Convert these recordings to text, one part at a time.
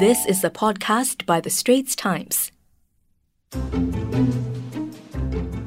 This is a podcast by The Straits Times.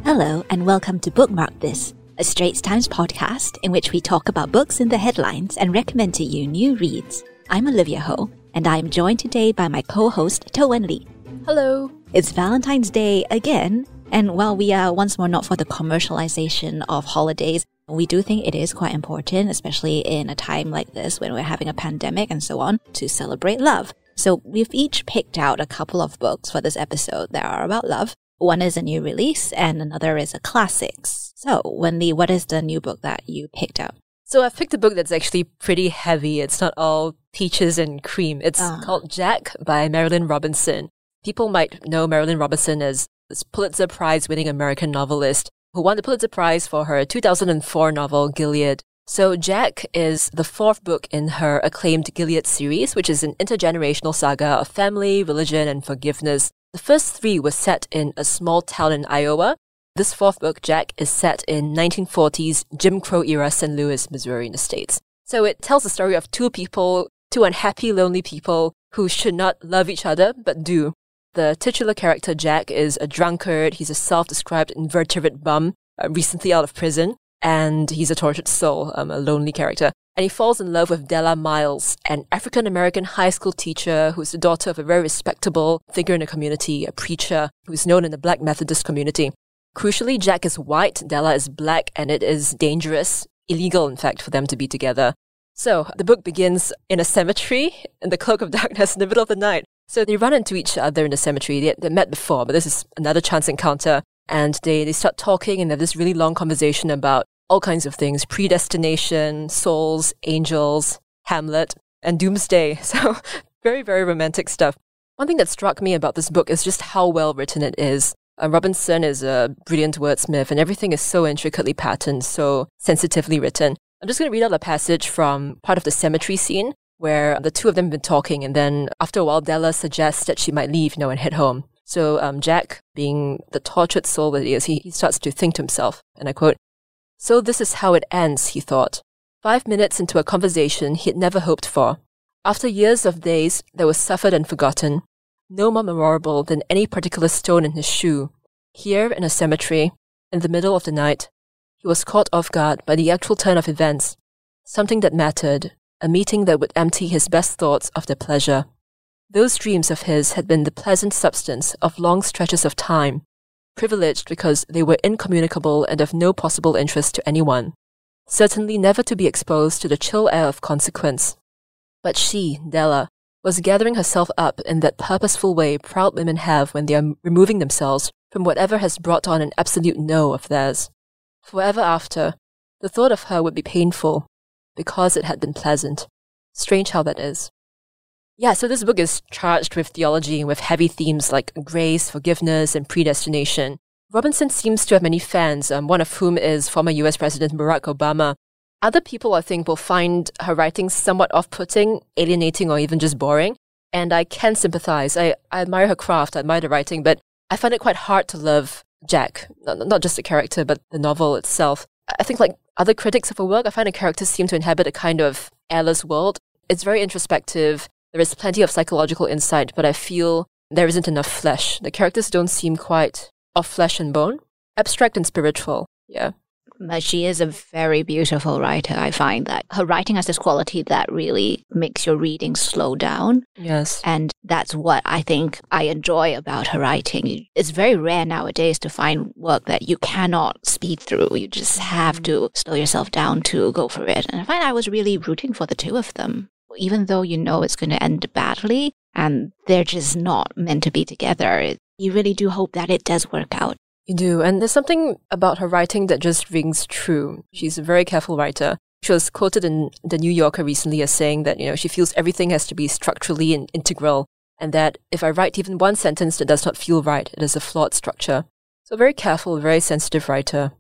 Hello, and welcome to Bookmark This, a Straits Times podcast in which we talk about books in the headlines and recommend to you new reads. I'm Olivia Ho, and I am joined today by my co host, Toh Wen Li. Hello. It's Valentine's Day again, and while we are once more not for the commercialization of holidays, we do think it is quite important, especially in a time like this when we're having a pandemic and so on, to celebrate love. So we've each picked out a couple of books for this episode that are about love. One is a new release and another is a classics. So Wendy, what is the new book that you picked out? So I've picked a book that's actually pretty heavy. It's not all peaches and cream. It's Ah. called Jack by Marilynne Robinson. People might know Marilynne Robinson as this Pulitzer Prize winning American novelist who won the Pulitzer Prize for her 2004 novel Gilead. So Jack is the fourth book in her acclaimed Gilead series, which is an intergenerational saga of family, religion, and forgiveness. The first three were set in a small town in Iowa. This fourth book, Jack, is set in 1940s Jim Crow era St. Louis, Missouri in the States. So it tells the story of two people, two unhappy, lonely people who should not love each other, but do. The titular character, Jack, is a drunkard. He's a self-described invertebrate bum, uh, recently out of prison, and he's a tortured soul, um, a lonely character. And he falls in love with Della Miles, an African-American high school teacher who's the daughter of a very respectable figure in the community, a preacher who's known in the Black Methodist community. Crucially, Jack is white, Della is black, and it is dangerous, illegal, in fact, for them to be together. So the book begins in a cemetery in the cloak of darkness in the middle of the night. So they run into each other in the cemetery. They, they met before, but this is another chance encounter. And they, they start talking and they have this really long conversation about all kinds of things predestination, souls, angels, Hamlet, and doomsday. So very, very romantic stuff. One thing that struck me about this book is just how well written it is. Uh, Robinson is a brilliant wordsmith, and everything is so intricately patterned, so sensitively written. I'm just going to read out a passage from part of the cemetery scene where the two of them have been talking, and then after a while, Della suggests that she might leave, you know, and head home. So um, Jack, being the tortured soul that he is, he, he starts to think to himself, and I quote, So this is how it ends, he thought. Five minutes into a conversation he had never hoped for. After years of days that were suffered and forgotten, no more memorable than any particular stone in his shoe, here in a cemetery, in the middle of the night, he was caught off guard by the actual turn of events, something that mattered, a meeting that would empty his best thoughts of their pleasure. Those dreams of his had been the pleasant substance of long stretches of time, privileged because they were incommunicable and of no possible interest to anyone, certainly never to be exposed to the chill air of consequence. But she, Della, was gathering herself up in that purposeful way proud women have when they are removing themselves from whatever has brought on an absolute no of theirs. Forever after, the thought of her would be painful, because it had been pleasant. Strange how that is. Yeah, so this book is charged with theology and with heavy themes like grace, forgiveness, and predestination. Robinson seems to have many fans, um, one of whom is former US President Barack Obama. Other people, I think, will find her writing somewhat off putting, alienating, or even just boring. And I can sympathize. I, I admire her craft, I admire the writing, but I find it quite hard to love Jack. Not, not just the character, but the novel itself. I think, like other critics of her work, I find the characters seem to inhabit a kind of airless world. It's very introspective. There is plenty of psychological insight, but I feel there isn't enough flesh. The characters don't seem quite of flesh and bone, abstract and spiritual. Yeah. But she is a very beautiful writer. I find that her writing has this quality that really makes your reading slow down. Yes. And that's what I think I enjoy about her writing. It's very rare nowadays to find work that you cannot speed through. You just have mm-hmm. to slow yourself down to go for it. And I find I was really rooting for the two of them. Even though you know it's going to end badly and they're just not meant to be together, you really do hope that it does work out. You do. And there's something about her writing that just rings true. She's a very careful writer. She was quoted in The New Yorker recently as saying that, you know, she feels everything has to be structurally and integral, and that if I write even one sentence that does not feel right, it is a flawed structure. So very careful, very sensitive writer.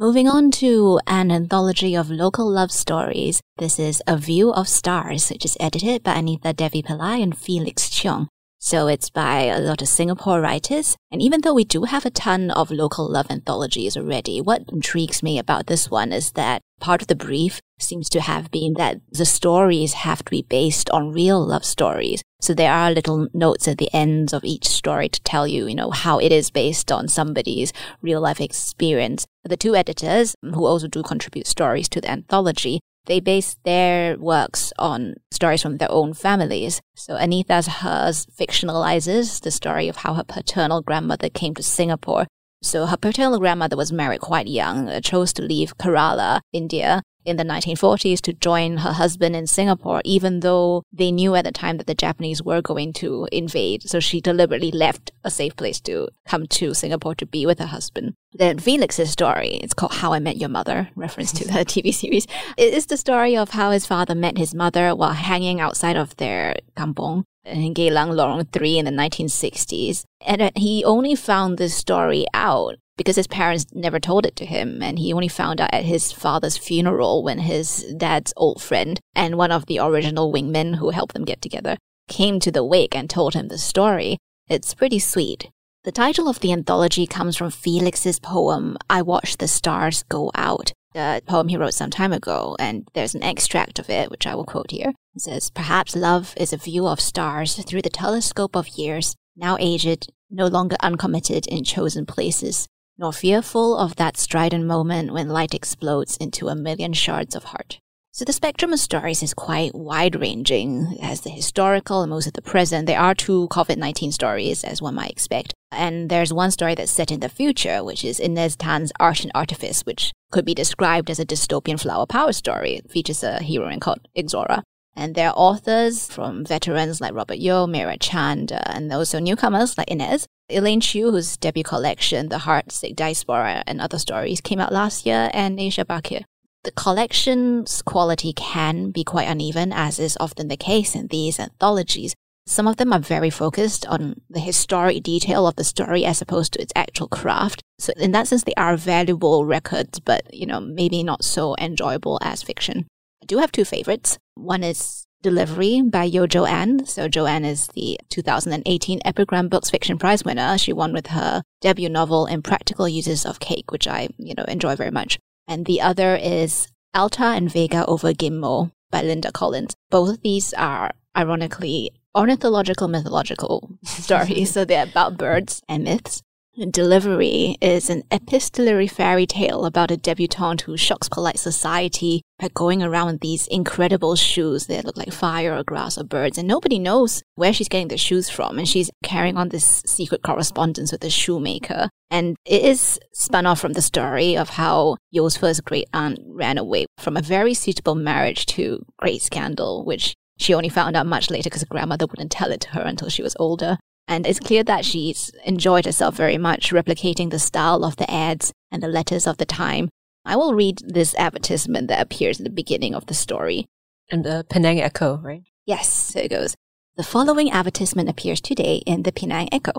Moving on to an anthology of local love stories. This is A View of Stars, which is edited by Anita Devi Pillai and Felix Cheong. So it's by a lot of Singapore writers. And even though we do have a ton of local love anthologies already, what intrigues me about this one is that part of the brief seems to have been that the stories have to be based on real love stories. So there are little notes at the ends of each story to tell you, you know, how it is based on somebody's real life experience. The two editors, who also do contribute stories to the anthology, they base their works on stories from their own families. So Anita's hers fictionalizes the story of how her paternal grandmother came to Singapore. So her paternal grandmother was married quite young, uh, chose to leave Kerala, India, in the 1940s to join her husband in Singapore, even though they knew at the time that the Japanese were going to invade. So she deliberately left a safe place to come to Singapore to be with her husband. Then Felix's story, it's called How I Met Your Mother, reference to the TV series. It is the story of how his father met his mother while hanging outside of their kampong in Geylang Lorong 3 in the 1960s. And uh, he only found this story out because his parents never told it to him and he only found out at his father's funeral when his dad's old friend and one of the original wingmen who helped them get together came to the wake and told him the story. It's pretty sweet. The title of the anthology comes from Felix's poem, I Watched the Stars Go Out, the poem he wrote some time ago, and there's an extract of it, which I will quote here. It says, Perhaps love is a view of stars through the telescope of years, now aged, no longer uncommitted in chosen places, nor fearful of that strident moment when light explodes into a million shards of heart. So the spectrum of stories is quite wide ranging. Has the historical and most of the present. There are two COVID 19 stories, as one might expect. And there's one story that's set in the future, which is Inez Tan's Art and Artifice, which could be described as a dystopian flower power story. It features a heroine called Exora. And there are authors from veterans like Robert Yeo, Meira Chand, uh, and also newcomers like Inez. Elaine Chiew, whose debut collection, The Heartsick Diaspora and Other Stories, came out last year, and Asia Bakir. The collection's quality can be quite uneven, as is often the case in these anthologies. Some of them are very focused on the historic detail of the story as opposed to its actual craft. So in that sense, they are valuable records, but, you know, maybe not so enjoyable as fiction. I do have two favorites. One is Delivery by Yeoh Jo-Ann. So Jo-Ann is the 2018 Epigram Books Fiction Prize winner. She won with her debut novel Impractical Uses of Cake, which I, you know, enjoy very much. And the other is Altair and Vega over Ghim Moh by Linda Collins. Both of these are ironically ornithological mythological stories. so they're about birds and myths. Delivery is an epistolary fairy tale about a debutante who shocks polite society by going around with these incredible shoes that look like fire or grass or birds, and nobody knows where she's getting the shoes from. And she's carrying on this secret correspondence with the shoemaker. And it is spun off from the story of how Yeoh's first great aunt ran away from a very suitable marriage to great scandal, which she only found out much later because her grandmother wouldn't tell it to her until she was older. And it's clear that she's enjoyed herself very much, replicating the style of the ads and the letters of the time. I will read this advertisement that appears at the beginning of the story. And the Penang Echo, right? Yes, so it goes. The following advertisement appears today in the Penang Echo.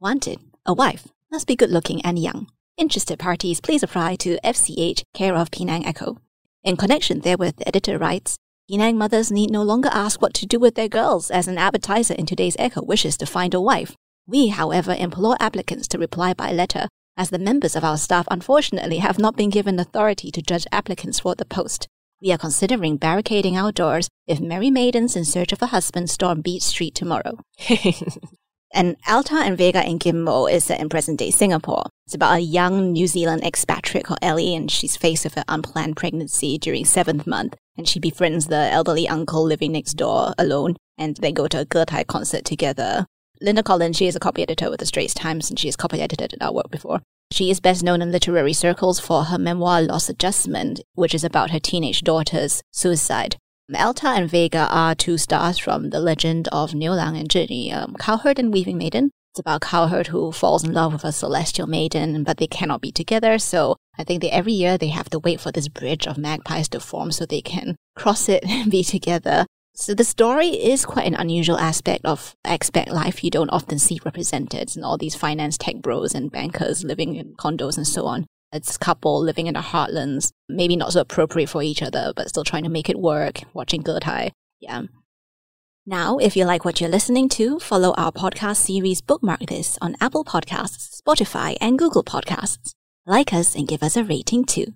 Wanted, a wife, must be good looking and young. Interested parties, please apply to FCH, care of Penang Echo. In connection therewith, the editor writes, Penang mothers need no longer ask what to do with their girls as an advertiser in today's Echo wishes to find a wife. We, however, implore applicants to reply by letter, as the members of our staff unfortunately have not been given authority to judge applicants for the post. We are considering barricading our doors if merry maidens in search of a husband storm Beach Street tomorrow. And Altair and Vega in Ghim Moh is set in present day Singapore. It's about a young New Zealand expatriate called Ellie, and she's faced with an unplanned pregnancy during seventh month. And she befriends the elderly uncle living next door alone, and they go to a Getai concert together. Linda Collins, she is a copy editor with the Straits Times, and she has copy edited our work before. She is best known in literary circles for her memoir Loss Adjustment, which is about her teenage daughter's suicide. Altair and Vega are two stars from the legend of Niulang and Zhili, um, Cowherd and Weaving Maiden. It's about Cowherd who falls in love with a celestial maiden, but they cannot be together. So I think that every year they have to wait for this bridge of magpies to form so they can cross it and be together. So the story is quite an unusual aspect of expat life you don't often see represented and all these finance tech bros and bankers living in condos and so on. It's a couple living in the heartlands, maybe not so appropriate for each other, but still trying to make it work, watching good Getai. Yeah. Now, if you like what you're listening to, follow our podcast series Bookmark This on Apple Podcasts, Spotify, and Google Podcasts. Like us and give us a rating too.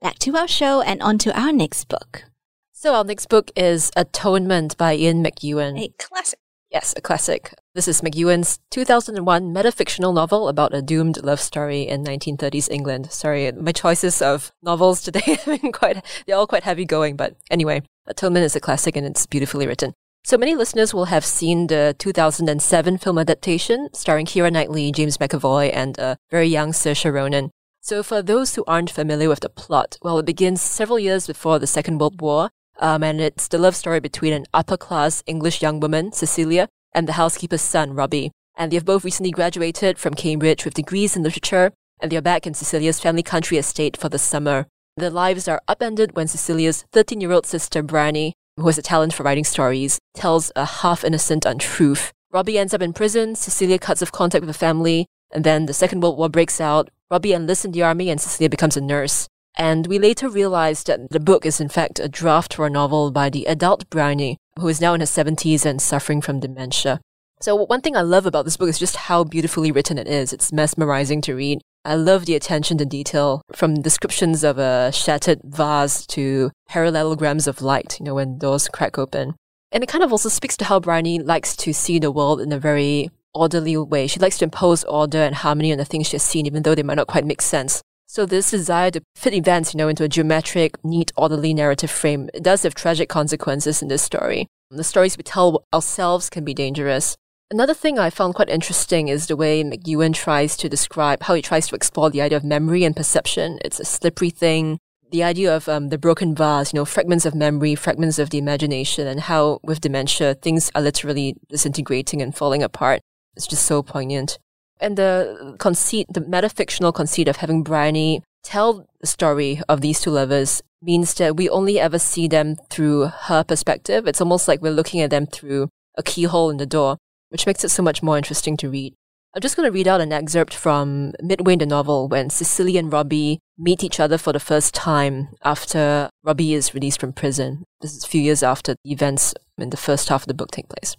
Back to our show and on to our next book. So our next book is Atonement by Ian McEwan. A classic. Yes, a classic. This is McEwan's 2001 metafictional novel about a doomed love story in 1930s England. Sorry, my choices of novels today have been quite, they're all quite heavy going, but anyway, Atonement is a classic and it's beautifully written. So many listeners will have seen the 2007 film adaptation starring Keira Knightley, James McAvoy, and a very young Saoirse Ronan. So for those who aren't familiar with the plot, well, it begins several years before the Second World War, um, and it's the love story between an upper class English young woman, Cecilia, and the housekeeper's son, Robbie. And they've both recently graduated from Cambridge with degrees in literature, and they're back in Cecilia's family country estate for the summer. Their lives are upended when Cecilia's 13 year old sister, Bryony, who has a talent for writing stories, tells a half innocent untruth. Robbie ends up in prison, Cecilia cuts off contact with her family, and then the Second World War breaks out. Robbie enlists in the army, and Cecilia becomes a nurse. And we later realized that the book is in fact a draft for a novel by the adult Bryony, who is now in her 70s and suffering from dementia. So one thing I love about this book is just how beautifully written it is. It's mesmerizing to read. I love the attention to detail from descriptions of a shattered vase to parallelograms of light, you know, when doors crack open. And it kind of also speaks to how Bryony likes to see the world in a very orderly way. She likes to impose order and harmony on the things she has seen, even though they might not quite make sense. So this desire to fit events, you know, into a geometric, neat, orderly narrative frame, it does have tragic consequences in this story. The stories we tell ourselves can be dangerous. Another thing I found quite interesting is the way McEwan tries to describe how he tries to explore the idea of memory and perception. It's a slippery thing. The idea of um, the broken vase, you know, fragments of memory, fragments of the imagination, and how with dementia, things are literally disintegrating and falling apart. It's just so poignant. And the conceit, the metafictional conceit of having Bryony tell the story of these two lovers means that we only ever see them through her perspective. It's almost like we're looking at them through a keyhole in the door, which makes it so much more interesting to read. I'm just going to read out an excerpt from midway in the novel when Cecily and Robbie meet each other for the first time after Robbie is released from prison. This is a few years after the events in the first half of the book take place.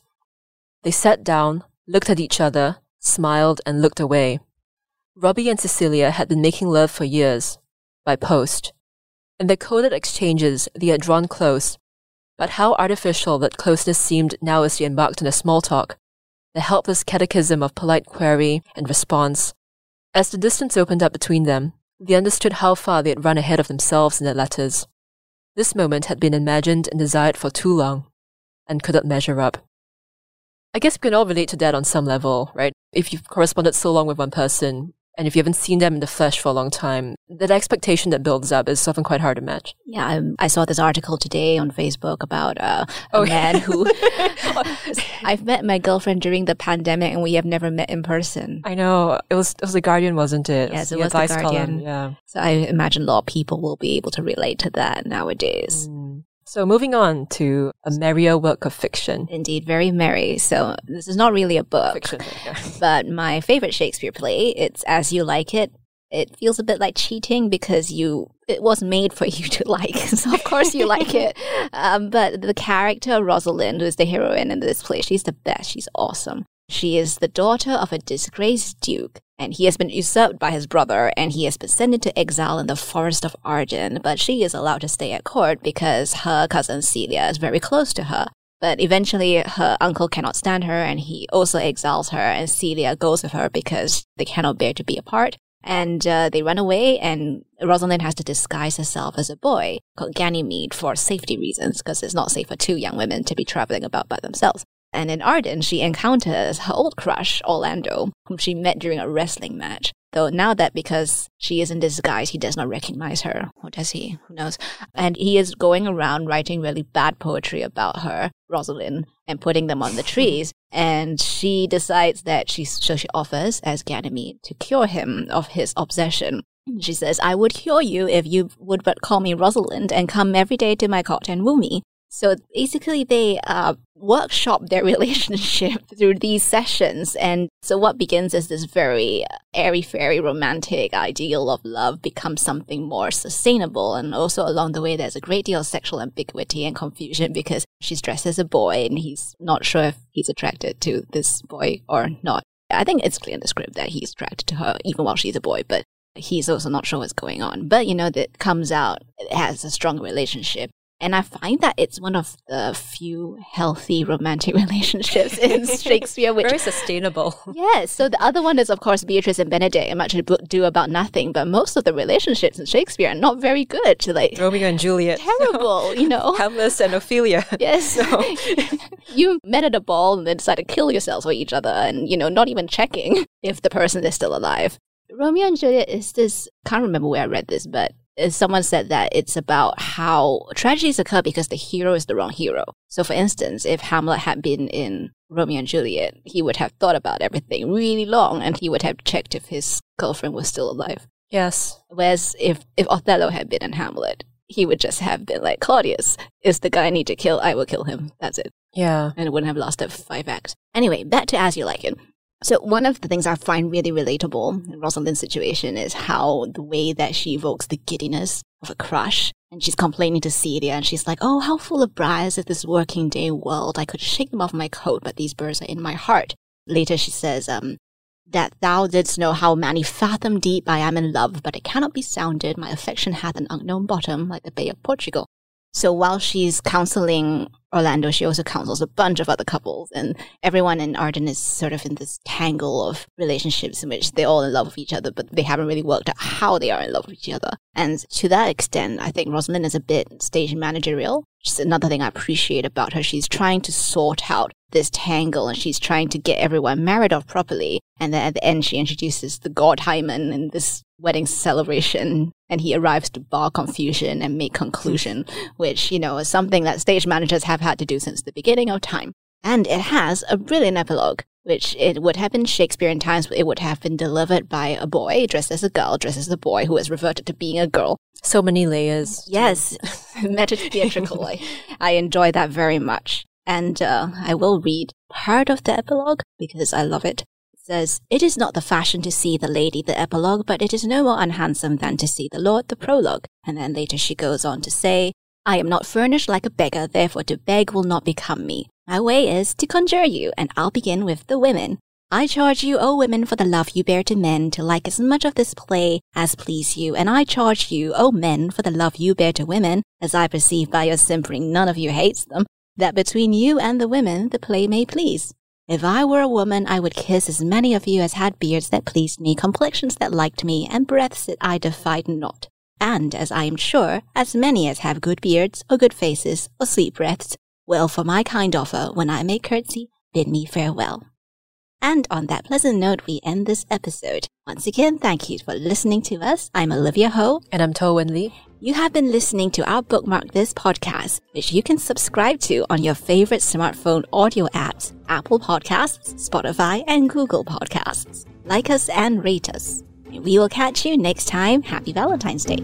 They sat down, looked at each other, smiled, and looked away. Robbie and Cecilia had been making love for years, by post. In their coded exchanges, they had drawn close, but how artificial that closeness seemed now as they embarked on a small talk, the helpless catechism of polite query and response. As the distance opened up between them, they understood how far they had run ahead of themselves in their letters. This moment had been imagined and desired for too long, and could not measure up. I guess we can all relate to that on some level, right? If you've corresponded so long with one person, and if you haven't seen them in the flesh for a long time, that expectation that builds up is often quite hard to match. Yeah, um, I saw this article today on Facebook about uh, a oh, man who I've met my girlfriend during the pandemic, and we have never met in person. I know it was it was the Guardian, wasn't it? Yes, it was, it was the Guardian. Column, yeah. So I imagine a lot of people will be able to relate to that nowadays. Mm. So moving on to a merrier work of fiction. Indeed, very merry. So this is not really a book, fiction, yeah. but my favorite Shakespeare play. It's As You Like It. It feels a bit like cheating because you it was made for you to like, so of course you like it. Um, but the character Rosalind, who is the heroine in this play, she's the best. She's awesome. She is the daughter of a disgraced duke, and he has been usurped by his brother, and he has been sent into exile in the forest of Arden. But she is allowed to stay at court because her cousin Celia is very close to her. But eventually, her uncle cannot stand her, and he also exiles her, and Celia goes with her because they cannot bear to be apart. And uh, they run away, and Rosalind has to disguise herself as a boy called Ganymede for safety reasons, because it's not safe for two young women to be traveling about by themselves. And in Arden, she encounters her old crush, Orlando, whom she met during a wrestling match. Though now that because she is in disguise, he does not recognize her. Or does he? Who knows? And he is going around writing really bad poetry about her, Rosalind, and putting them on the trees. And she decides that she's, so she offers as Ganymede to cure him of his obsession. She says, I would cure you if you would but call me Rosalind and come every day to my cot and woo me. So basically, they uh, workshop their relationship through these sessions. And so what begins as this very airy fairy romantic ideal of love becomes something more sustainable. And also along the way, there's a great deal of sexual ambiguity and confusion because she's dressed as a boy and he's not sure if he's attracted to this boy or not. I think it's clear in the script that he's attracted to her even while she's a boy, but he's also not sure what's going on. But you know, that comes out, it has a strong relationship And I find that it's one of the few healthy romantic relationships in Shakespeare, which Very sustainable. Yes. So the other one is, of course, Beatrice and Benedick, and much ado about nothing. But most of the relationships in Shakespeare are not very good. Like Romeo and Juliet. terrible, you know. Hamlet and Ophelia. Yes. you met at a ball and then decided to kill yourselves for each other, and you know, not even checking if the person is still alive. Romeo and Juliet is this. Can't remember where I read this, but someone said that it's about how tragedies occur because the hero is the wrong hero. So, for instance, if Hamlet had been in Romeo and Juliet, he would have thought about everything really long, and he would have checked if his girlfriend was still alive. Yes. Whereas if if Othello had been in Hamlet, he would just have been like Claudius is the guy I need to kill. I will kill him. That's it Yeah. and it wouldn't have lasted five acts. Anyway, back to As You Like It. So one of the things I find really relatable in Rosalind's situation is how the way that she evokes the giddiness of a crush. And she's complaining to Celia and she's like, Oh, how full of briars is this working day world. I could shake them off my coat, but these birds are in my heart. Later she says, um, that thou didst know how many fathom deep I am in love, but it cannot be sounded. My affection hath an unknown bottom, like the Bay of Portugal. So while she's counseling Orlando, she also counsels a bunch of other couples, and everyone in Arden is sort of in this tangle of relationships in which they're all in love with each other, but they haven't really worked out how they are in love with each other. And to that extent, I think Rosalind is a bit stage managerial. Is another thing I appreciate about her. She's trying to sort out this tangle and she's trying to get everyone married off properly. And then at the end, she introduces the god Hymen in this wedding celebration and he arrives to bar confusion and make conclusion, which, you know, is something that stage managers have had to do since the beginning of time. And it has a brilliant epilogue, which it would have been Shakespearean times, it would have been delivered by a boy dressed as a girl, dressed as a boy who has reverted to being a girl. So many layers. Yes, meta theatrical. I, I enjoy that very much. And uh, I will read part of the epilogue because I love it. It says, It is not the fashion to see the lady the epilogue, but it is no more unhandsome than to see the lord the prologue. And then later she goes on to say, I am not furnished like a beggar, therefore to beg will not become me. My way is to conjure you, and I'll begin with the women. I charge you, O women, for the love you bear to men, to like as much of this play as please you. And I charge you, O men, for the love you bear to women, as I perceive by your simpering none of you hates them, that between you and the women the play may please. If I were a woman, I would kiss as many of you as had beards that pleased me, complexions that liked me, and breaths that I defied not. And, as I am sure, as many as have good beards, or good faces, or sweet breaths, will for my kind offer, when I make curtsy, bid me farewell. And on that pleasant note, we end this episode. Once again, thank you for listening to us. I'm Olivia Ho. And I'm Toh Wen Li. You have been listening to our Bookmark This podcast, which you can subscribe to on your favorite smartphone audio apps, Apple Podcasts, Spotify, and Google Podcasts. Like us and rate us. We will catch you next time. Happy Valentine's Day.